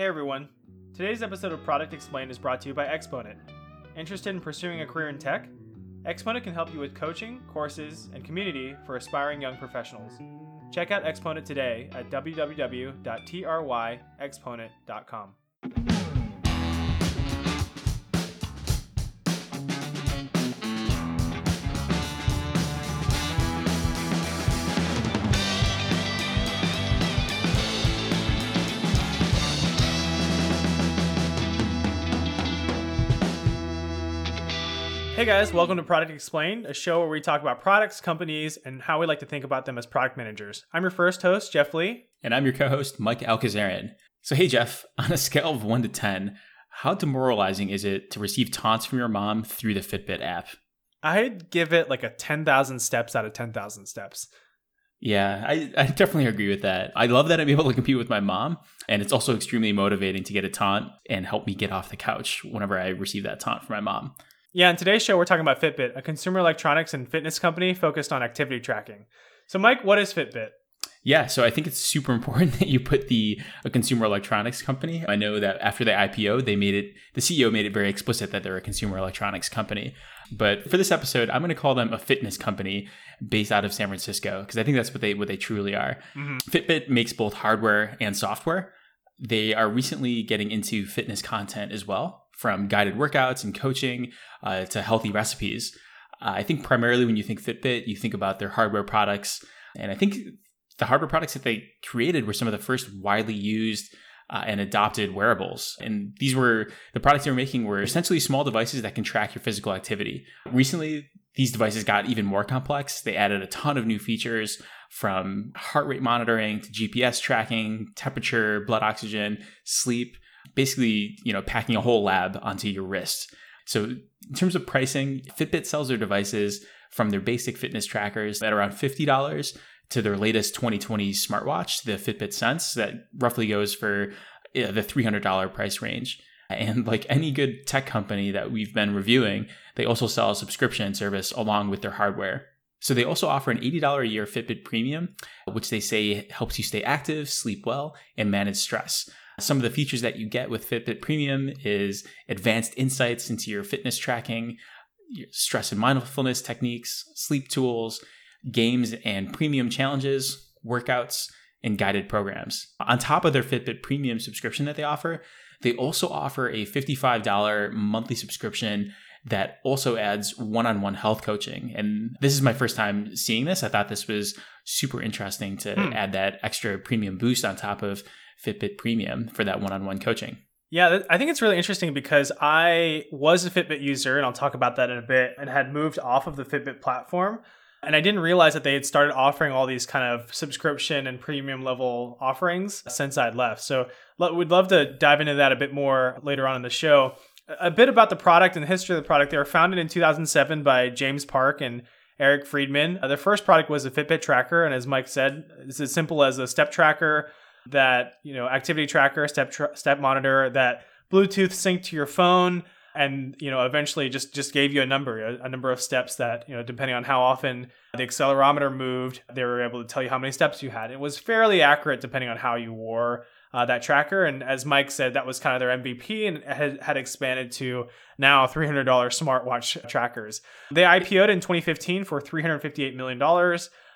Hey everyone. Today's episode of Product Explained is brought to you by Exponent. Interested in pursuing a career in tech? Exponent can help you with coaching, courses, and community for aspiring young professionals. Check out Exponent today at www.tryexponent.com. Hey guys, welcome to Product Explained, a show where we talk about products, companies, and how we like to think about them as product managers. I'm your first host, Jeff Lee. And I'm your co host, Mike Alkazarian. So, hey, Jeff, on a scale of 1 to 10, how demoralizing is it to receive taunts from your mom through the Fitbit app? I'd give it like a 10,000 steps out of 10,000 steps. Yeah, I, I definitely agree with that. I love that I'm able to compete with my mom. And it's also extremely motivating to get a taunt and help me get off the couch whenever I receive that taunt from my mom. Yeah, in today's show, we're talking about Fitbit, a consumer electronics and fitness company focused on activity tracking. So, Mike, what is Fitbit? Yeah, so I think it's super important that you put the a consumer electronics company. I know that after the IPO, they made it the CEO made it very explicit that they're a consumer electronics company. But for this episode, I'm going to call them a fitness company based out of San Francisco because I think that's what they what they truly are. Mm-hmm. Fitbit makes both hardware and software. They are recently getting into fitness content as well from guided workouts and coaching uh, to healthy recipes. Uh, I think primarily when you think Fitbit, you think about their hardware products. And I think the hardware products that they created were some of the first widely used uh, and adopted wearables. And these were the products they were making were essentially small devices that can track your physical activity. Recently, these devices got even more complex. They added a ton of new features from heart rate monitoring to GPS tracking, temperature, blood oxygen, sleep basically, you know, packing a whole lab onto your wrist. So in terms of pricing, Fitbit sells their devices from their basic fitness trackers at around $50 to their latest 2020 smartwatch, the Fitbit Sense, that roughly goes for the $300 price range. And like any good tech company that we've been reviewing, they also sell a subscription service along with their hardware. So they also offer an $80 a year Fitbit Premium, which they say helps you stay active, sleep well, and manage stress. Some of the features that you get with Fitbit Premium is advanced insights into your fitness tracking, your stress and mindfulness techniques, sleep tools, games and premium challenges, workouts, and guided programs. On top of their Fitbit Premium subscription that they offer, they also offer a $55 monthly subscription that also adds one-on-one health coaching. And this is my first time seeing this. I thought this was super interesting to hmm. add that extra premium boost on top of Fitbit Premium for that one on one coaching. Yeah, I think it's really interesting because I was a Fitbit user, and I'll talk about that in a bit, and had moved off of the Fitbit platform. And I didn't realize that they had started offering all these kind of subscription and premium level offerings since I'd left. So we'd love to dive into that a bit more later on in the show. A bit about the product and the history of the product. They were founded in 2007 by James Park and Eric Friedman. Uh, their first product was a Fitbit tracker, and as Mike said, it's as simple as a step tracker that you know activity tracker, step tra- step monitor, that Bluetooth sync to your phone, and you know eventually just just gave you a number, a, a, number of steps that you know depending on how often the accelerometer moved, they were able to tell you how many steps you had. It was fairly accurate depending on how you wore. Uh, that tracker. And as Mike said, that was kind of their MVP and had, had expanded to now $300 smartwatch trackers. They IPO'd in 2015 for $358 million.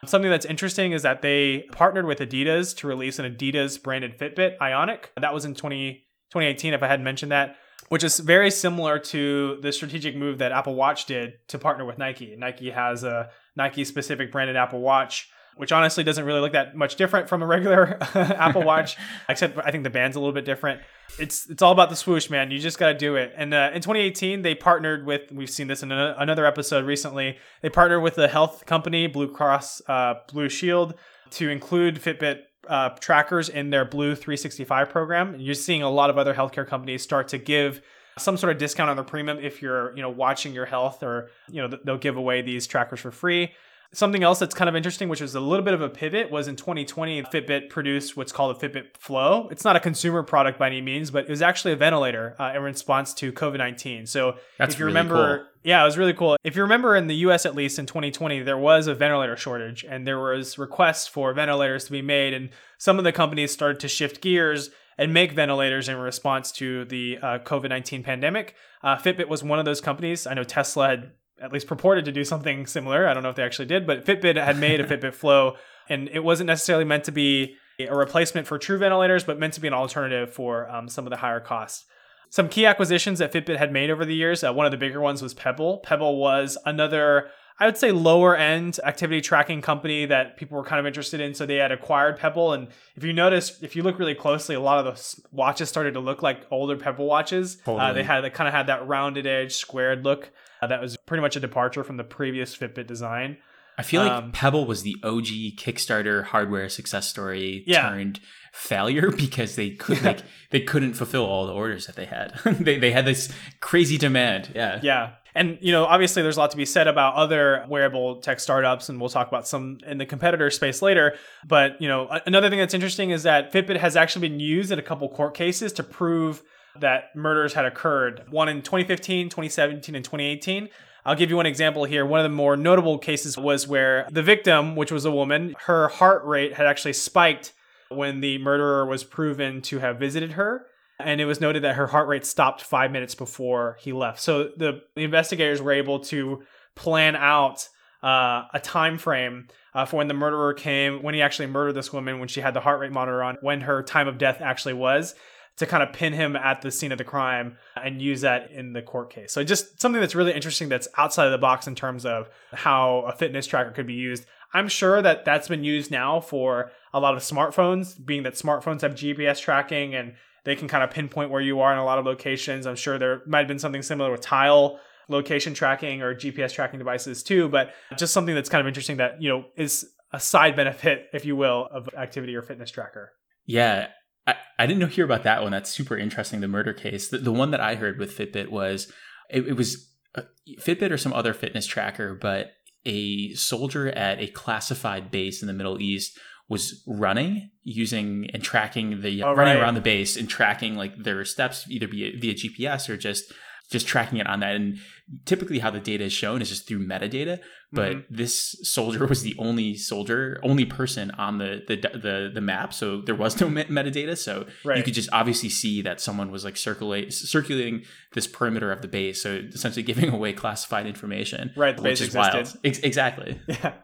Something that's interesting is that they partnered with Adidas to release an Adidas branded Fitbit Ionic. That was in 20, 2018, if I hadn't mentioned that, which is very similar to the strategic move that Apple Watch did to partner with Nike. Nike has a Nike specific branded Apple Watch which honestly doesn't really look that much different from a regular Apple Watch, except I think the band's a little bit different. It's it's all about the swoosh, man. You just got to do it. And uh, in 2018, they partnered with. We've seen this in a, another episode recently. They partnered with the health company Blue Cross uh, Blue Shield to include Fitbit uh, trackers in their Blue 365 program. You're seeing a lot of other healthcare companies start to give some sort of discount on their premium if you're you know watching your health or you know they'll give away these trackers for free Something else that's kind of interesting, which was a little bit of a pivot, was in 2020, Fitbit produced what's called a Fitbit Flow. It's not a consumer product by any means, but it was actually a ventilator uh, in response to COVID 19. So that's if you really remember, cool. yeah, it was really cool. If you remember in the US, at least in 2020, there was a ventilator shortage and there was requests for ventilators to be made. And some of the companies started to shift gears and make ventilators in response to the uh, COVID 19 pandemic. Uh, Fitbit was one of those companies. I know Tesla had at least purported to do something similar. I don't know if they actually did, but Fitbit had made a Fitbit Flow, and it wasn't necessarily meant to be a replacement for true ventilators, but meant to be an alternative for um, some of the higher costs. Some key acquisitions that Fitbit had made over the years. Uh, one of the bigger ones was Pebble. Pebble was another I would say lower end activity tracking company that people were kind of interested in. So they had acquired Pebble. And if you notice, if you look really closely, a lot of the watches started to look like older Pebble watches. Totally. Uh, they had they kind of had that rounded edge, squared look. Uh, that was pretty much a departure from the previous Fitbit design. I feel like um, Pebble was the OG Kickstarter hardware success story yeah. turned failure because they could like they couldn't fulfill all the orders that they had. they they had this crazy demand. Yeah. Yeah. And you know, obviously, there's a lot to be said about other wearable tech startups, and we'll talk about some in the competitor space later. But you know, another thing that's interesting is that Fitbit has actually been used in a couple court cases to prove that murders had occurred. One in 2015, 2017, and 2018. I'll give you one example here. One of the more notable cases was where the victim, which was a woman, her heart rate had actually spiked when the murderer was proven to have visited her and it was noted that her heart rate stopped five minutes before he left. So the, the investigators were able to plan out uh, a time frame uh, for when the murderer came, when he actually murdered this woman, when she had the heart rate monitor on, when her time of death actually was, to kind of pin him at the scene of the crime and use that in the court case. So just something that's really interesting that's outside of the box in terms of how a fitness tracker could be used. I'm sure that that's been used now for a lot of smartphones, being that smartphones have GPS tracking and they can kind of pinpoint where you are in a lot of locations. I'm sure there might have been something similar with Tile location tracking or GPS tracking devices too, but just something that's kind of interesting that, you know, is a side benefit, if you will, of activity or fitness tracker. Yeah. I, I didn't know hear about that one. That's super interesting. The murder case. The, the one that I heard with Fitbit was it, it was uh, Fitbit or some other fitness tracker, but a soldier at a classified base in the Middle East was running using and tracking the oh, running right. around the base and tracking like their steps either via, via GPS or just just tracking it on that. And typically, how the data is shown is just through metadata. But mm-hmm. this soldier was the only soldier, only person on the the the, the map, so there was no metadata. So right. you could just obviously see that someone was like circulate circulating this perimeter of the base, so essentially giving away classified information. Right, the which is existed. wild. Ex- exactly. Yeah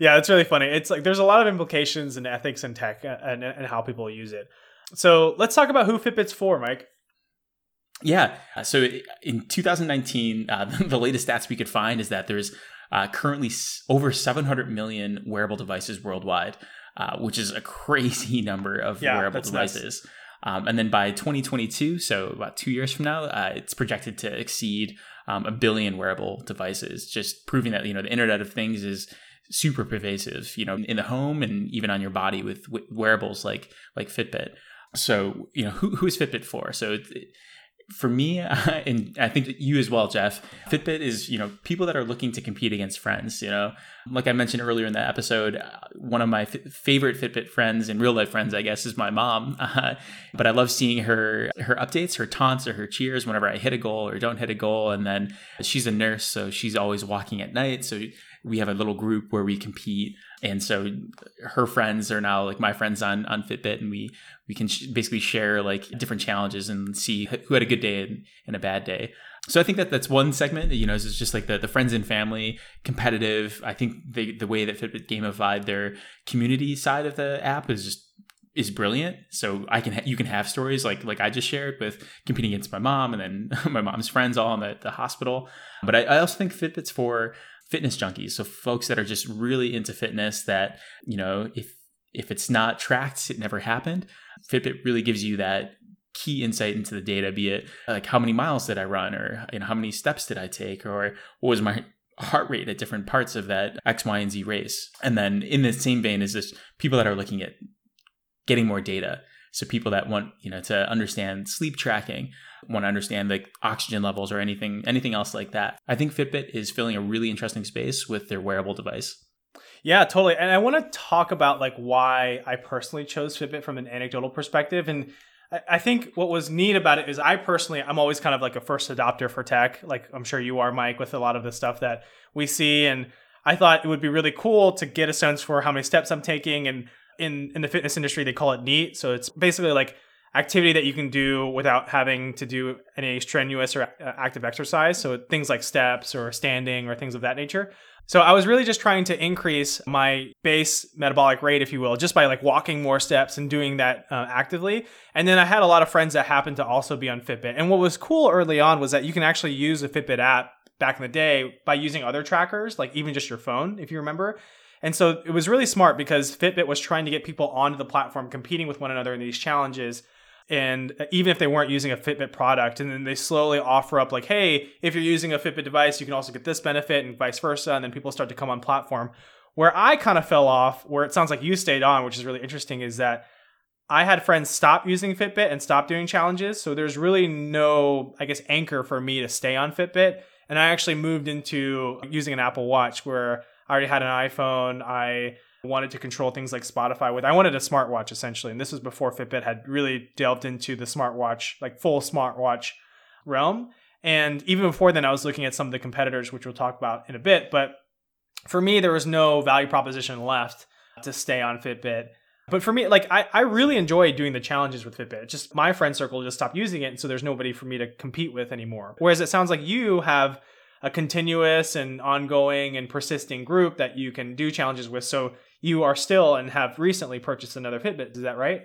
yeah, it's really funny. It's like there's a lot of implications in ethics and tech and, and how people use it. So let's talk about who Fitbit's for, Mike. Yeah. Uh, so in 2019, uh, the latest stats we could find is that there's uh, currently over 700 million wearable devices worldwide, uh, which is a crazy number of yeah, wearable devices. Um, and then by 2022, so about two years from now, uh, it's projected to exceed um, a billion wearable devices, just proving that you know the Internet of Things is super pervasive, you know, in the home and even on your body with, wearables like like Fitbit. So, you know, who who is Fitbit for? So, it, for me, and I think you as well, Jeff, Fitbit is, you know, people that are looking to compete against friends, you know. Like I mentioned earlier in the episode, uh, one of my f- favorite Fitbit friends and real life friends, I guess, is my mom. Uh, but I love seeing her her updates, her taunts or her cheers whenever I hit a goal or don't hit a goal. And then she's a nurse, so she's always walking at night. So we have a little group where we compete and so her friends are now like my friends on on fitbit and we we can sh- basically share like different challenges and see who had a good day and, and, a bad day so i think that that's one segment you know it's just like the, the friends and family competitive i think the, the way that fitbit gamified their community side of the app is just is brilliant. So I can ha- you can have stories like like I just shared with competing against my mom and then my mom's friends all in the, the hospital. But I, I also think Fitbit's for fitness junkies. So folks that are just really into fitness that, you know, if if it's not tracked, it never happened. Fitbit really gives you that key insight into the data, be it like how many miles did I run or you know, how many steps did I take or what was my heart rate at different parts of that X, Y, and Z race. And then in the same vein is this people that are looking at getting more data. So people that want, you know, to understand sleep tracking, want to understand the oxygen levels or anything anything else like that. I think Fitbit is filling a really interesting space with their wearable device. Yeah, totally. And I want to talk about like why I personally chose Fitbit from an anecdotal perspective. And I think what was neat about it is I personally, I'm always kind of like a first adopter for tech. Like I'm sure you are, Mike, with a lot of the stuff that we see. And I thought it would be really cool to get a sense for how many steps I'm taking. And in, in the fitness industry, they call it NEAT. So it's basically like activity that you can do without having to do any strenuous or uh, active exercise. So things like steps or standing or things of that nature. So I was really just trying to increase my base metabolic rate, if you will, just by like walking more steps and doing that uh, actively. And then I had a lot of friends that happened to also be on Fitbit. And what was cool early on was that you can actually use a Fitbit app back in the day by using other trackers, like even just your phone, if you remember. And so it was really smart because Fitbit was trying to get people onto the platform competing with one another in these challenges and even if they weren't using a Fitbit product, and then they slowly offer up like, hey, if you're using a Fitbit device, you can also get this benefit, and vice versa, and then people start to come on platform. Where I kind of fell off, where it sounds like you stayed on, which is really interesting, is that I had friends stop using Fitbit and stop doing challenges, so there's really no, I guess, anchor for me to stay on Fitbit. And I actually moved into using an Apple Watch where I already had an iPhone. I wanted to control things like Spotify with. I wanted a smartwatch essentially, and this was before Fitbit had really delved into the smartwatch, like full smartwatch realm. And even before then, I was looking at some of the competitors, which we'll talk about in a bit. But for me, there was no value proposition left to stay on Fitbit. But for me, like I, I really enjoy doing the challenges with Fitbit. It's just my friend circle just stopped using it, and so there's nobody for me to compete with anymore. Whereas it sounds like you have a continuous and ongoing and persisting group that you can do challenges with. So you are still and have recently purchased another Fitbit. Is that right?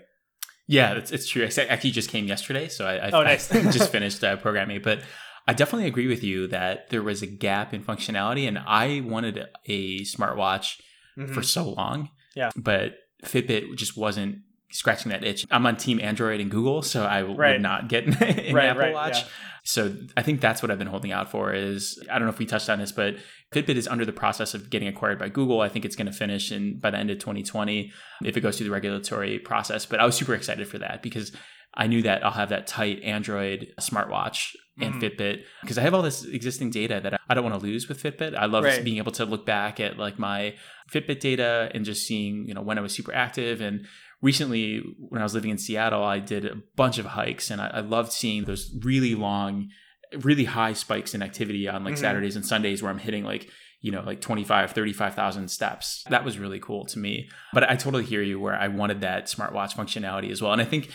Yeah, it's, it's true. I actually just came yesterday, so I, I, oh, nice. I just finished uh, programming. But I definitely agree with you that there was a gap in functionality, and I wanted a smartwatch mm-hmm. for so long. Yeah, but Fitbit just wasn't scratching that itch. I'm on Team Android and Google, so I right. would not get an right, Apple right, Watch. Yeah. So I think that's what I've been holding out for. Is I don't know if we touched on this, but Fitbit is under the process of getting acquired by Google. I think it's going to finish in by the end of 2020 if it goes through the regulatory process. But I was super excited for that because I knew that I'll have that tight Android smartwatch and mm. Fitbit because I have all this existing data that I don't want to lose with Fitbit. I love right. being able to look back at like my Fitbit data and just seeing, you know, when I was super active and recently when I was living in Seattle, I did a bunch of hikes and I, I loved seeing those really long, really high spikes in activity on like mm-hmm. Saturdays and Sundays where I'm hitting like, you know, like 25, 35,000 steps. That was really cool to me. But I totally hear you where I wanted that smartwatch functionality as well. And I think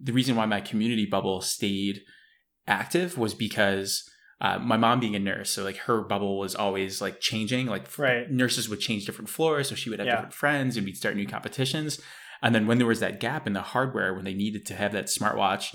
the reason why my community bubble stayed active was because uh, my mom being a nurse, so like her bubble was always like changing. Like right. nurses would change different floors, so she would have yeah. different friends, and we'd start new competitions. And then when there was that gap in the hardware, when they needed to have that smartwatch,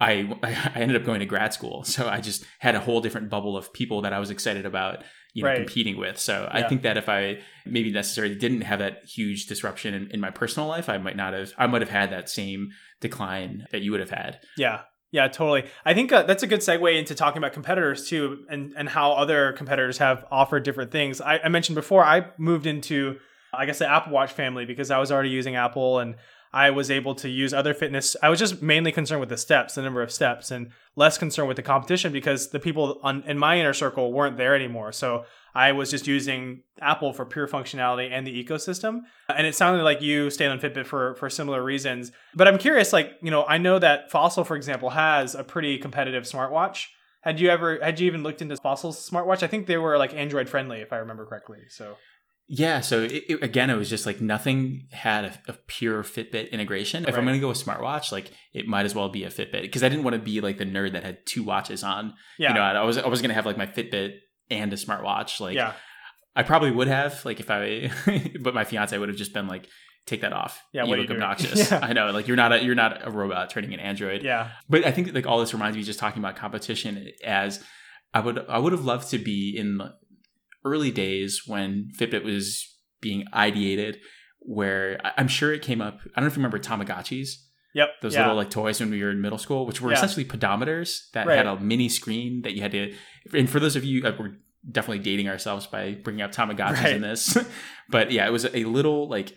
I I ended up going to grad school, so I just had a whole different bubble of people that I was excited about, you know, right. competing with. So yeah. I think that if I maybe necessarily didn't have that huge disruption in, in my personal life, I might not have I might have had that same decline that you would have had. Yeah, yeah, totally. I think uh, that's a good segue into talking about competitors too, and and how other competitors have offered different things. I, I mentioned before I moved into I guess the Apple Watch family because I was already using Apple and I was able to use other fitness. I was just mainly concerned with the steps, the number of steps, and less concerned with the competition because the people on, in my inner circle weren't there anymore. So I was just using Apple for pure functionality and the ecosystem. And it sounded like you stayed on Fitbit for for similar reasons. But I'm curious, like you know, I know that Fossil, for example, has a pretty competitive smartwatch. Had you ever had you even looked into Fossil's smartwatch? I think they were like Android friendly, if I remember correctly. So yeah, so it, it, again, it was just like nothing had a, a pure Fitbit integration. If right. I'm going to go with smartwatch, like it might as well be a Fitbit because I didn't want to be like the nerd that had two watches on. Yeah, you know, I was I was going to have like my Fitbit and a smartwatch. Like, yeah, I probably would have like if I, but my fiance would have just been like, take that off. Yeah, you look obnoxious. Yeah. I know, like you're not a you're not a robot turning an Android. Yeah, but I think like all this reminds me just talking about competition as I would I would have loved to be in early days when Fitbit was being ideated, where I'm sure it came up. I don't know if you remember Tamagotchis. Yep. Those yeah. little like toys when we were in middle school, which were yeah. essentially pedometers that right. had a mini screen that you had to. And for those of you, uh, we're definitely dating ourselves by bringing up Tamagotchis right. in this. but yeah, it was a little like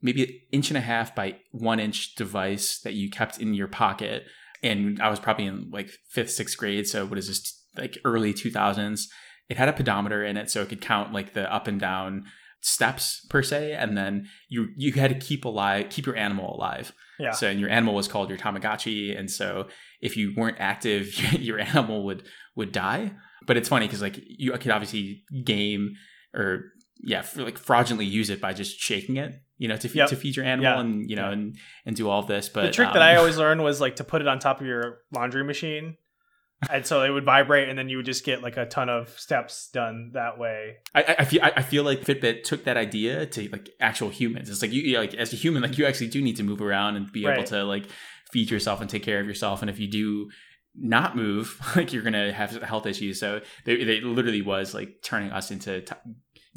maybe an inch and a half by one inch device that you kept in your pocket. And I was probably in like fifth, sixth grade. So what is this? Like early 2000s it had a pedometer in it so it could count like the up and down steps per se and then you you had to keep alive keep your animal alive yeah so and your animal was called your tamagotchi and so if you weren't active your animal would would die but it's funny because like you could obviously game or yeah, like fraudulently use it by just shaking it, you know, to feed Yep. to feed your animal Yeah. and you know Yeah. and and do all of this. But the trick um, that I always learned was like to put it on top of your laundry machine. And so it would vibrate, and then you would just get like a ton of steps done that way. I, I- I feel I I feel like Fitbit took that idea to like actual humans. It's like you like as a human, like you actually do need to move around and be able to like feed yourself and take care of yourself. And if you do not move, like you're gonna have health issues. So they, they literally was like turning us into t-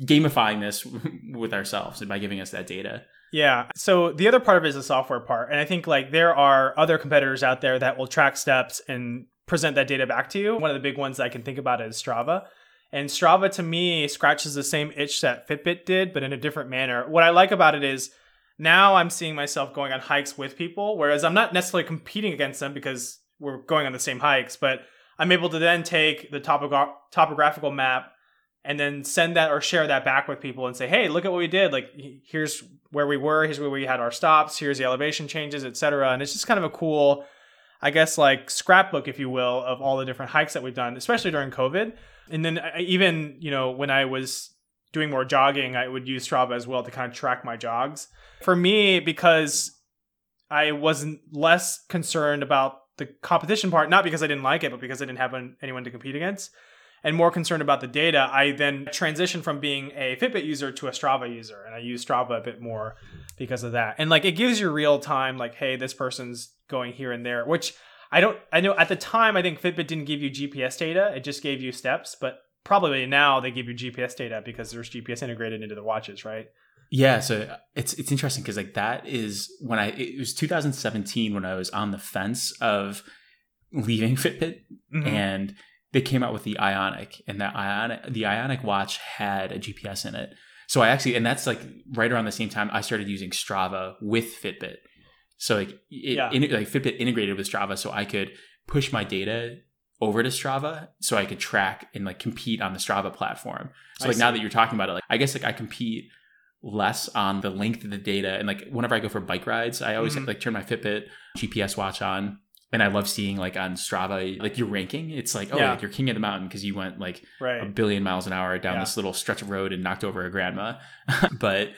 gamifying this with ourselves and by giving us that data. Yeah. So the other part of it is the software part. And I think like there are other competitors out there that will track steps and present that data back to you. One of the big ones I can think about is Strava. And Strava to me scratches the same itch that Fitbit did, but in a different manner. What I like about it is now I'm seeing myself going on hikes with people, whereas I'm not necessarily competing against them because we're going on the same hikes, but I'm able to then take the topogra- topographical map and then send that or share that back with people and say, hey, look at what we did. Like, here's where we were, here's where we had our stops, here's the elevation changes, etc. And it's just kind of a cool, I guess, like scrapbook, if you will, of all the different hikes that we've done, especially during COVID. And then I, even, you know, when I was doing more jogging, I would use Strava as well to kind of track my jogs. For me, because I wasn't less concerned about the competition part, not because I didn't like it, but because I didn't have an, anyone to compete against, and more concerned about the data, I then transitioned from being a Fitbit user to a Strava user, and I use Strava a bit more because of that. And like it gives you real time, like, hey, this person's going here and there, which I don't. I know at the time I think Fitbit didn't give you GPS data; it just gave you steps, but probably now they give you GPS data because there's GPS integrated into the watches, right? Yeah, so it's it's interesting because like that is when I it was 2017 when I was on the fence of leaving Fitbit Mhm. and they came out with the Ionic and that Ionic the Ionic watch had a GPS in it. So I actually and that's like right around the same time I started using Strava with Fitbit. So like it Yeah. in, like Fitbit integrated with Strava so I could push my data over to Strava so I could track and like compete on the Strava platform. So I like now that you're talking about it, like I guess like I compete less on the length of the data and like whenever I go for bike rides, I always Mhm. like turn my Fitbit GPS watch on and I love seeing like on Strava like your ranking. It's like oh Yeah. like you're king of the mountain because you went like a billion miles an hour down Yeah. this little stretch of road and knocked over a grandma. but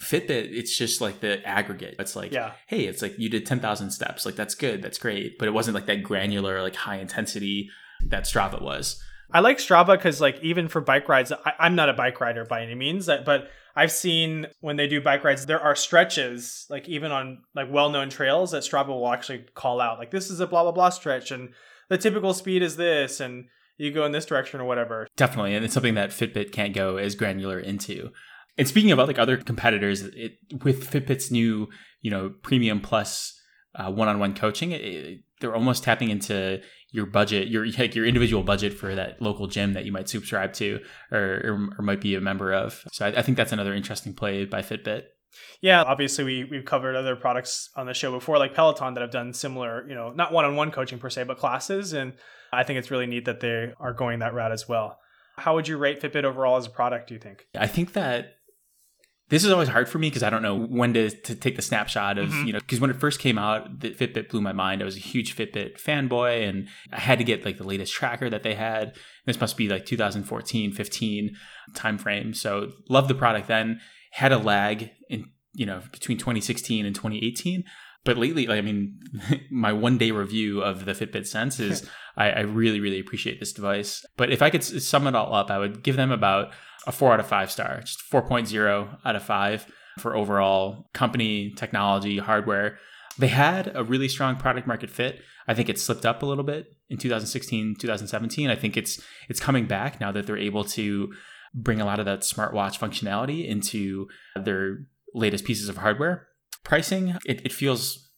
Fitbit, it's just like the aggregate. It's like Yeah. hey, it's like you did 10,000 steps. Like that's good. That's great. But it wasn't like that granular, like high intensity that Strava was. I like Strava because, like, even for bike rides, I, I'm not a bike rider by any means, but I've seen when they do bike rides, there are stretches, like even on like well-known trails, that Strava will actually call out, like this is a blah blah blah stretch, and the typical speed is this, and you go in this direction or whatever. Definitely. And it's something that Fitbit can't go as granular into. And speaking about like other competitors, it, with Fitbit's new, you know, premium uh, one-on-one coaching, it, it- they're almost tapping into your budget, your like your individual budget for that local gym that you might subscribe to or, or, or might be a member of. So I, I think that's another interesting play by Fitbit. Yeah, obviously we we've covered other products on the show before, like Peloton, that have done similar, you know, not one-on-one coaching per se, but classes, and I think it's really neat that they are going that route as well. How would you rate Fitbit overall as a product? Do you think? I think that this is always hard for me because I don't know when to, to take the snapshot of, Mhm. you know, because when it first came out, the Fitbit blew my mind. I was a huge Fitbit fanboy and I had to get like the latest tracker that they had. This must be like 2014, 15 timeframe. So loved the product then, had a lag in, you know, between 2016 and 2018. But lately, like, I mean, my one day review of the Fitbit Sense is I, I really, really appreciate this device. But if I could sum it all up, I would give them about a four out of five star, just 4.0 out of five for overall company, technology, hardware. They had a really strong product market fit. I think it slipped up a little bit in 2016, 2017. I think it's it's coming back now that they're able to bring a lot of that smartwatch functionality into their latest pieces of hardware. Pricing, it, it feels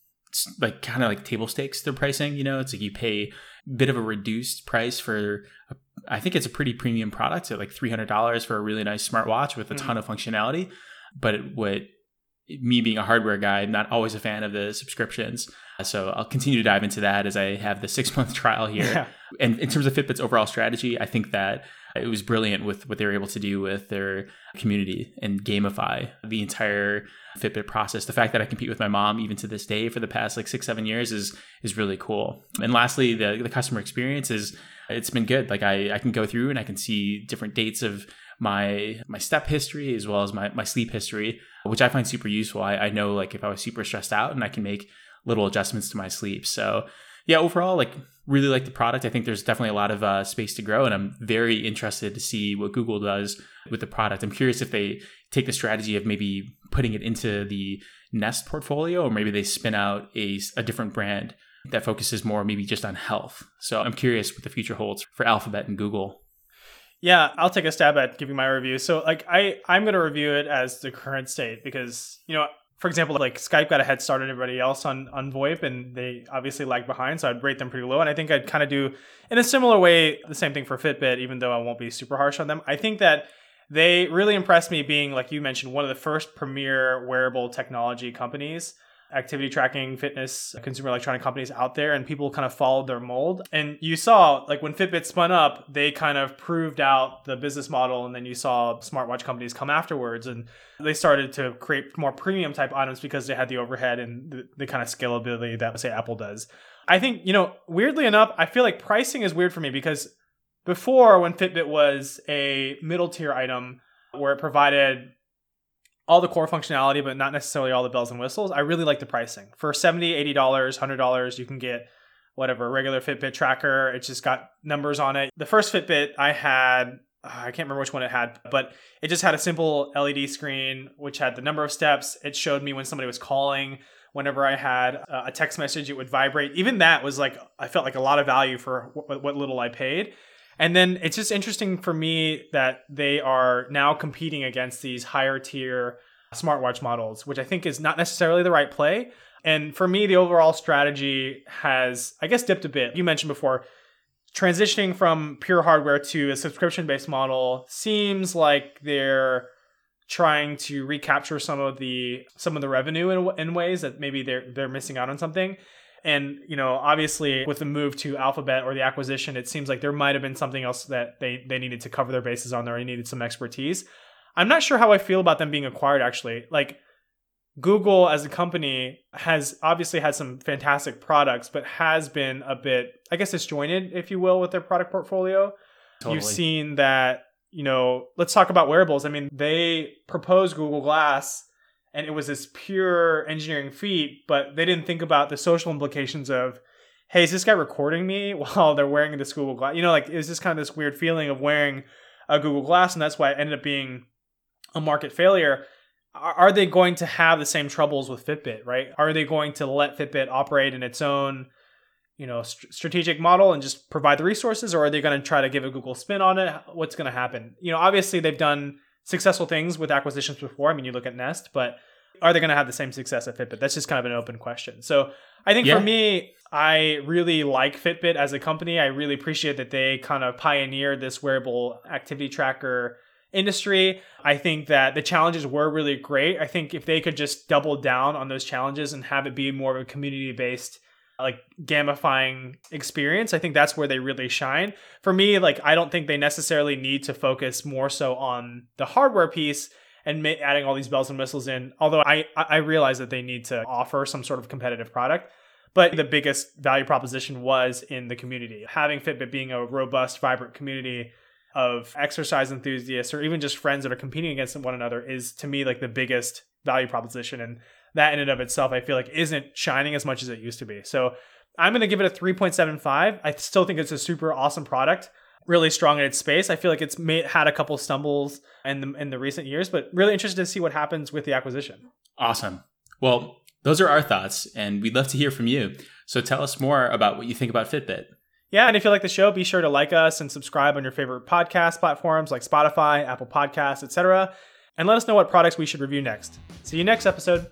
like kind of like table stakes their pricing, you know, it's like you pay a bit of a reduced price for a I think it's a pretty premium product at like three hundred dollars for a really nice smartwatch with a hmm. ton of functionality. But it, what me being a hardware guy, I'm not always a fan of the subscriptions. So I'll continue to dive into that as I have the six month trial here. Yeah. And in terms of Fitbit's overall strategy, I think that it was brilliant with what they were able to do with their community and gamify the entire Fitbit process. The fact that I compete with my mom even to this day for the past like six, seven years is is really cool. And lastly, the the customer experience is it's been good. Like I, I can go through and I can see different dates of my my step history as well as my, my sleep history, which I find super useful. I, I know like if I was super stressed out and I can make little adjustments to my sleep. So yeah, overall, like really like the product. I think there's definitely a lot of uh, space to grow, and I'm very interested to see what Google does with the product. I'm curious if they take the strategy of maybe putting it into the Nest portfolio, or maybe they spin out a, a different brand that focuses more maybe just on health. So I'm curious what the future holds for Alphabet and Google. Yeah, I'll take a stab at giving my review. So like I I'm going to review it as the current state because, you know, for example, like Skype got a head start on everybody else on on VoIP, and they obviously lagged behind. So I'd rate them pretty low, and I think I'd kind of do in a similar way the same thing for Fitbit, even though I won't be super harsh on them. I think that they really impressed me being, like you mentioned, one of the first premier wearable technology companies activity tracking fitness consumer electronic companies out there and people kind of followed their mold. And you saw like when fitbit spun up they kind of proved out the business model and then you saw smartwatch companies come afterwards and they started to create more premium type items because they had the overhead and the, the kind of scalability that say apple does. I think you know weirdly enough i feel like pricing is weird for me because before when fitbit was a middle tier item where it provided all the core functionality, but not necessarily all the bells and whistles. I really like the pricing. For $70, $80, $100, you can get whatever regular Fitbit tracker. It's just got numbers on it. The first Fitbit I had, uh, I can't remember which one it had, but it just had a simple LED screen which had the number of steps. It showed me when somebody was calling. Whenever I had a text message, it would vibrate. Even that was like, I felt like a lot of value for what little I paid. And then it's just interesting for me that they are now competing against these higher tier smartwatch models, which I think is not necessarily the right play. And for me, the overall strategy has, I guess, dipped a bit. You mentioned before, transitioning from pure hardware to a subscription based model seems like they're trying to recapture some of the some of the revenue in, in ways that maybe they're they're missing out on something and you know, obviously, with the move to Alphabet or the acquisition, it seems like there might have been something else that they they needed to cover their bases on. There, they needed some expertise. I'm not sure how I feel about them being acquired. Actually, like Google as a company has obviously had some fantastic products, but has been a bit, I guess, disjointed, if you will, with their product portfolio. Totally. You've seen that, you know, let's talk about wearables. I mean, they proposed Google Glass and it was this pure engineering feat, but they didn't think about the social implications of, hey, is this guy recording me while they're wearing this Google Glass? You know, like it's just kind of this weird feeling of wearing a Google Glass, and that's why it ended up being a market failure. Are they going to have the same troubles with Fitbit, right? Are they going to let Fitbit operate in its own, you know, st- strategic model and just provide the resources, or are they going to try to give a Google spin on it? What's going to happen? You know, obviously they've done successful things with acquisitions before. I mean, you look at Nest, but are they going to have the same success at Fitbit? That's just kind of an open question. So I think yeah. for me, I really like Fitbit as a company. I really appreciate that they kind of pioneered this wearable activity tracker industry. I think that the challenges were really great. I think if they could just double down on those challenges and have it be more of a community based like gamifying experience i think that's where they really shine for me like i don't think they necessarily need to focus more so on the hardware piece and ma- adding all these bells and whistles in. Although I I realize that they need to offer some sort of competitive product. But the biggest value proposition was in the community. Having Fitbit being a robust, vibrant community of exercise enthusiasts or even just friends that are competing against one another is to me like the biggest value proposition. And that in and of itself, I feel like isn't shining as much as it used to be. So I'm going to give it a 3.75. I still think it's a super awesome product really strong in its space. I feel like it's made, had a couple stumbles in the, in the recent years, but really interested to see what happens with the acquisition. Awesome. Well, those are our thoughts, and we'd love to hear from you. So tell us more about what you think about Fitbit. Yeah, and if you like the show, be sure to like us and subscribe on your favorite podcast platforms like Spotify, Apple Podcasts, etc. And let us know what products we should review next. See you next episode.